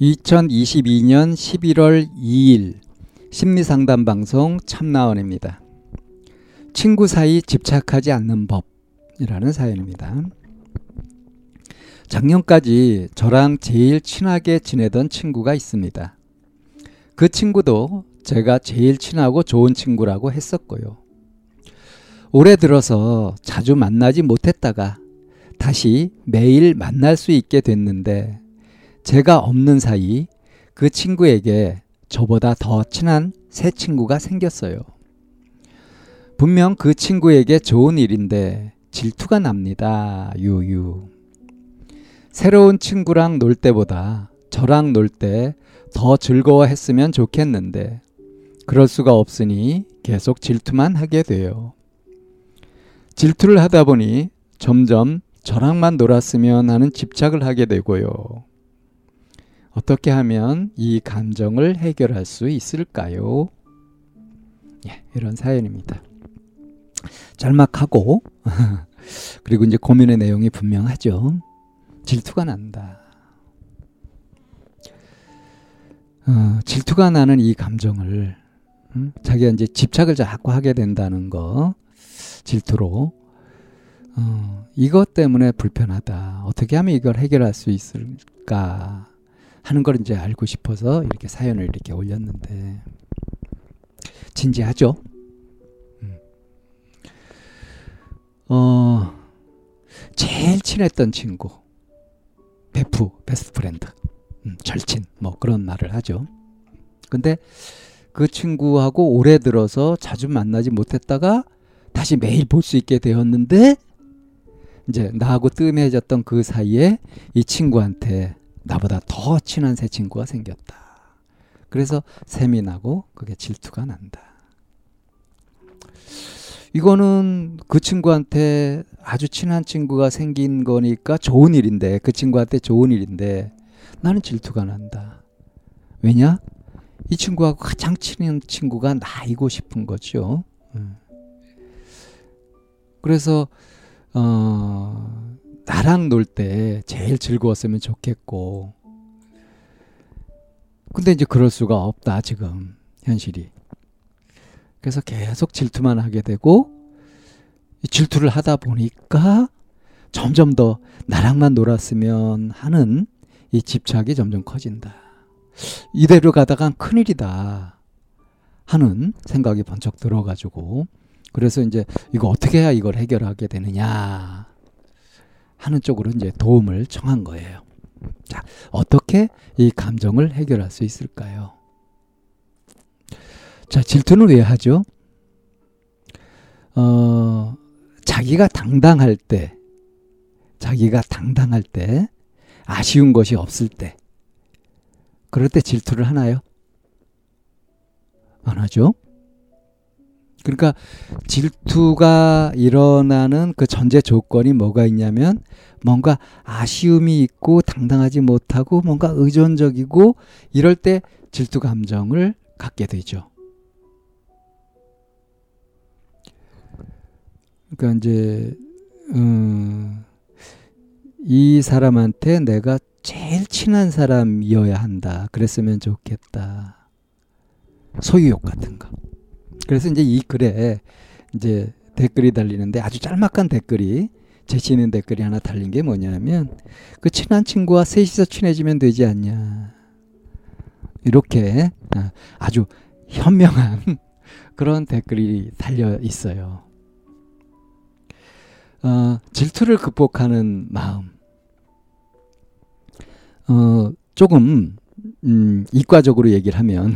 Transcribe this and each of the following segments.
2022년 11월 2일 심리상담 방송 참나원입니다. 친구 사이 집착하지 않는 법이라는 사연입니다. 작년까지 저랑 제일 친하게 지내던 친구가 있습니다. 그 친구도 제가 제일 친하고 좋은 친구라고 했었고요. 올해 들어서 자주 만나지 못했다가 다시 매일 만날 수 있게 됐는데 제가 없는 사이 그 친구에게 저보다 더 친한 새 친구가 생겼어요. 분명 그 친구에게 좋은 일인데 질투가 납니다. 유유. 새로운 친구랑 놀 때보다 저랑 놀 때 더 즐거워했으면 좋겠는데 그럴 수가 없으니 계속 질투만 하게 돼요. 질투를 하다 보니 점점 저랑만 놀았으면 하는 집착을 하게 되고요. 어떻게 하면 이 감정을 해결할 수 있을까요? 예, 이런 사연입니다. 짤막하고 그리고 이제 고민의 내용이 분명하죠. 질투가 난다. 어, 질투가 나는 이 감정을 음, 자기가 이제 집착을 자꾸 하게 된다는 거 질투로 어, 이것 때문에 불편하다. 어떻게 하면 이걸 해결할 수 있을까 하는 걸 이제 알고 싶어서 이렇게 사연을 이렇게 올렸는데 진지하죠. 음. 어, 제일 친했던 친구 베프 best friend 음, 절친 뭐 그런 말을 하죠. 근데 그 친구하고 올해 들어서 자주 만나지 못했다가 다시 매일 볼 수 있게 되었는데 이제 나하고 뜸해졌던 그 사이에 이 친구한테 나보다 더 친한 새 친구가 생겼다. 그래서 셈이 나고 그게 질투가 난다. 이거는 그 친구한테 아주 친한 친구가 생긴 거니까 좋은 일인데 그 친구한테 좋은 일인데 나는 질투가 난다. 왜냐? 이 친구하고 가장 친한 친구가 나이고 싶은 거죠. 음. 그래서 어, 나랑 놀 때 제일 즐거웠으면 좋겠고 근데 이제 그럴 수가 없다 지금 현실이 그래서 계속 질투만 하게 되고 질투를 하다 보니까 점점 더 나랑만 놀았으면 하는 이 집착이 점점 커진다. 이대로 가다간 큰일이다. 하는 생각이 번쩍 들어가지고 그래서 이제 이거 어떻게 해야 이걸 해결하게 되느냐 하는 쪽으로 이제 도움을 청한 거예요. 자, 어떻게 이 감정을 해결할 수 있을까요? 자, 질투는 왜 하죠? 어, 자기가 당당할 때, 자기가 당당할 때, 아쉬운 것이 없을 때, 그럴 때 질투를 하나요? 안 하죠? 그러니까 질투가 일어나는 그 전제 조건이 뭐가 있냐면 뭔가 아쉬움이 있고 당당하지 못하고 뭔가 의존적이고 이럴 때 질투 감정을 갖게 되죠. 그러니까 이제 음, 이 사람한테 내가 제일 친한 사람이어야 한다. 그랬으면 좋겠다. 소유욕 같은 거. 그래서 이제 이 글에 이제 댓글이 달리는데 아주 짤막한 댓글이 있는 댓글이 하나 달린 게 뭐냐면 그 친한 친구와 셋이서 친해지면 되지 않냐. 이렇게 아, 아주 현명한 그런 댓글이 달려 있어요. 어, 질투를 극복하는 마음. 어, 조금 음, 이과적으로 얘기를 하면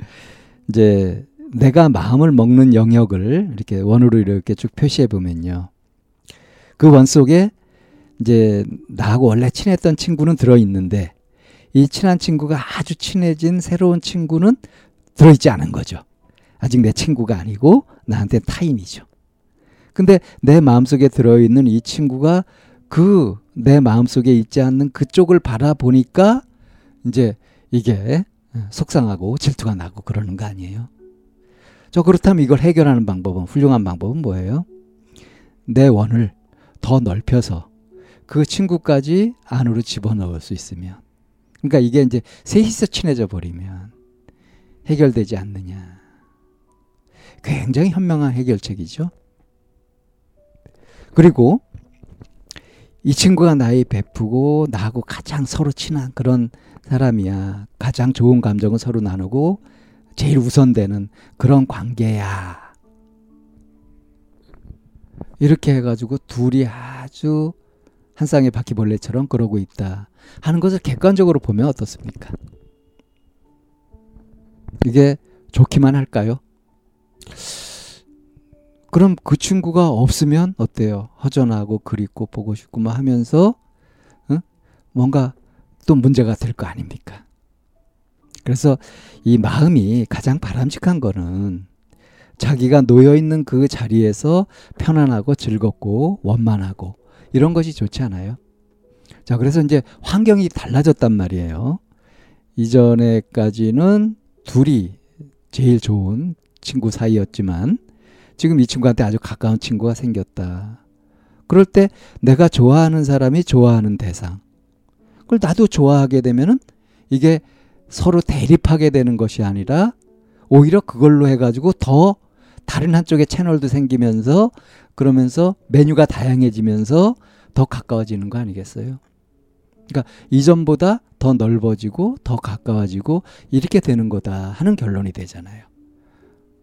이제 내가 마음을 먹는 영역을 이렇게 원으로 이렇게 쭉 표시해 보면요. 그 원 속에 이제 나하고 원래 친했던 친구는 들어 있는데 이 친한 친구가 아주 친해진 새로운 친구는 들어 있지 않은 거죠. 아직 내 친구가 아니고 나한테 타인이죠. 근데 내 마음속에 들어 있는 이 친구가 그 내 마음속에 있지 않는 그쪽을 바라보니까 이제 이게 속상하고 질투가 나고 그러는 거 아니에요. 저 그렇다면 이걸 해결하는 방법은 훌륭한 방법은 뭐예요? 내 원을 더 넓혀서 그 친구까지 안으로 집어넣을 수 있으면 그러니까 이게 이제 셋이서 친해져 버리면 해결되지 않느냐. 굉장히 현명한 해결책이죠. 그리고 이 친구가 나의 베푸고 나하고 가장 서로 친한 그런 사람이야. 가장 좋은 감정을 서로 나누고 제일 우선되는 그런 관계야. 이렇게 해가지고 둘이 아주 한 쌍의 바퀴벌레처럼 그러고 있다 하는 것을 객관적으로 보면 어떻습니까? 이게 좋기만 할까요? 그럼 그 친구가 없으면 어때요? 허전하고 그립고 보고 싶고 뭐 하면서 응? 뭔가 또 문제가 될 거 아닙니까? 그래서 이 마음이 가장 바람직한 거는 자기가 놓여 있는 그 자리에서 편안하고 즐겁고 원만하고 이런 것이 좋지 않아요? 자, 그래서 이제 환경이 달라졌단 말이에요. 이전에까지는 둘이 제일 좋은 친구 사이였지만 지금 이 친구한테 아주 가까운 친구가 생겼다. 그럴 때 내가 좋아하는 사람이 좋아하는 대상. 그걸 나도 좋아하게 되면은 이게 서로 대립하게 되는 것이 아니라 오히려 그걸로 해가지고 더 다른 한쪽에 채널도 생기면서 그러면서 메뉴가 다양해지면서 더 가까워지는 거 아니겠어요? 그러니까 이전보다 더 넓어지고 더 가까워지고 이렇게 되는 거다 하는 결론이 되잖아요.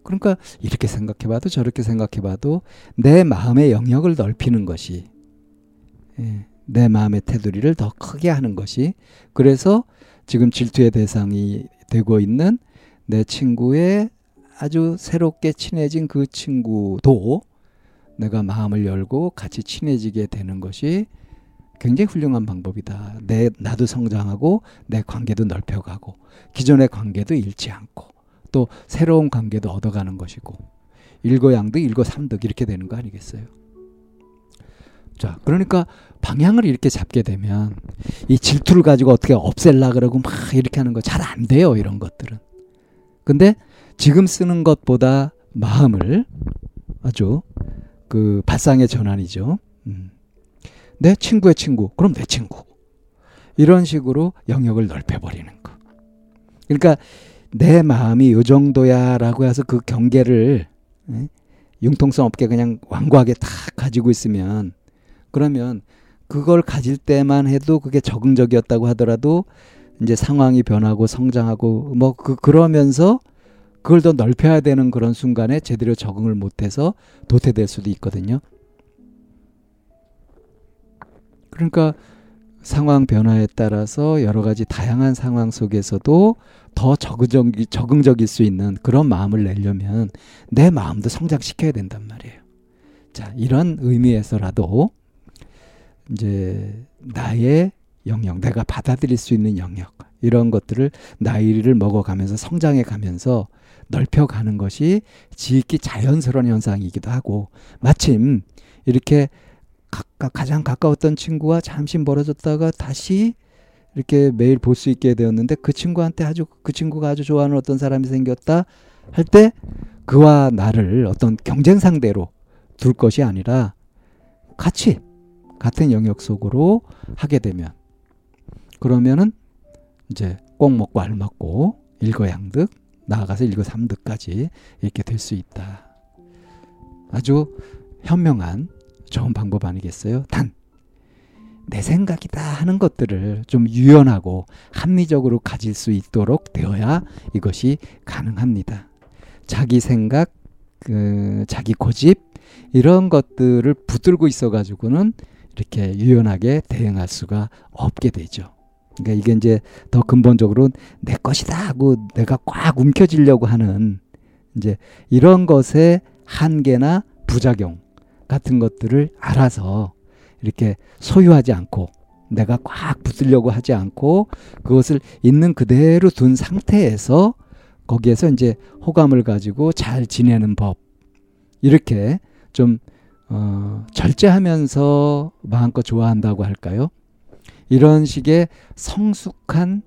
그러니까 이렇게 생각해봐도 저렇게 생각해봐도 내 마음의 영역을 넓히는 것이 예, 내 마음의 테두리를 더 크게 하는 것이 그래서 지금 질투의 대상이 되고 있는 내 친구의 아주 새롭게 친해진 그 친구도 내가 마음을 열고 같이 친해지게 되는 것이 굉장히 훌륭한 방법이다. 내 나도 성장하고 내 관계도 넓혀가고 기존의 관계도 잃지 않고 또 새로운 관계도 얻어가는 것이고 일거양득 일거삼득 이렇게 되는 거 아니겠어요? 자, 그러니까 방향을 이렇게 잡게 되면 이 질투를 가지고 어떻게 없앨라 그러고 막 이렇게 하는 거 잘 안 돼요. 이런 것들은. 근데 지금 쓰는 것보다 마음을 아주 그 발상의 전환이죠. 음. 내 친구의 친구, 그럼 내 친구. 이런 식으로 영역을 넓혀버리는 거. 그러니까 내 마음이 요 정도야라고 해서 그 경계를 에? 융통성 없게 그냥 완고하게 다 가지고 있으면 그러면 그걸 가질 때만 해도 그게 적응적이었다고 하더라도 이제 상황이 변하고 성장하고 뭐 그 그러면서 그걸 더 넓혀야 되는 그런 순간에 제대로 적응을 못해서 도태될 수도 있거든요. 그러니까 상황 변화에 따라서 여러 가지 다양한 상황 속에서도 더 적응적이, 적응적일 수 있는 그런 마음을 내려면 내 마음도 성장시켜야 된단 말이에요. 자, 이런 의미에서라도 이제 나의 영역, 내가 받아들일 수 있는 영역, 이런 것들을 나이를 먹어가면서 성장해 가면서 넓혀가는 것이 지극히 자연스러운 현상이기도 하고 마침 이렇게 가까, 가장 가까웠던 친구와 잠시 멀어졌다가 다시 이렇게 매일 볼 수 있게 되었는데 그 친구한테 아주 그 친구가 아주 좋아하는 어떤 사람이 생겼다 할 때 그와 나를 어떤 경쟁 상대로 둘 것이 아니라 같이 같은 영역 속으로 하게 되면 그러면은 이제 꼭 먹고 알 먹고 일거양득 나아가서 일거삼득까지 이렇게 될 수 있다. 아주 현명한 좋은 방법 아니겠어요? 단 내 생각이다 하는 것들을 좀 유연하고 합리적으로 가질 수 있도록 되어야 이것이 가능합니다. 자기 생각, 그 자기 고집 이런 것들을 붙들고 있어 가지고는 이렇게 유연하게 대응할 수가 없게 되죠. 그러니까 이게 이제 더 근본적으로 내 것이다 하고 내가 꽉 움켜쥐려고 하는 이제 이런 것의 한계나 부작용 같은 것들을 알아서 이렇게 소유하지 않고 내가 꽉 붙으려고 하지 않고 그것을 있는 그대로 둔 상태에서 거기에서 이제 호감을 가지고 잘 지내는 법 이렇게 좀 어, 절제하면서 마음껏 좋아한다고 할까요? 이런 식의 성숙한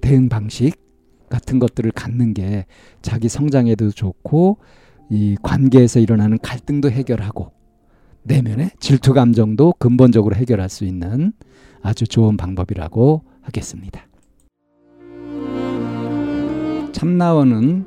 대응 방식 같은 것들을 갖는 게 자기 성장에도 좋고 이 관계에서 일어나는 갈등도 해결하고 내면의 질투 감정도 근본적으로 해결할 수 있는 아주 좋은 방법이라고 하겠습니다. 참나원은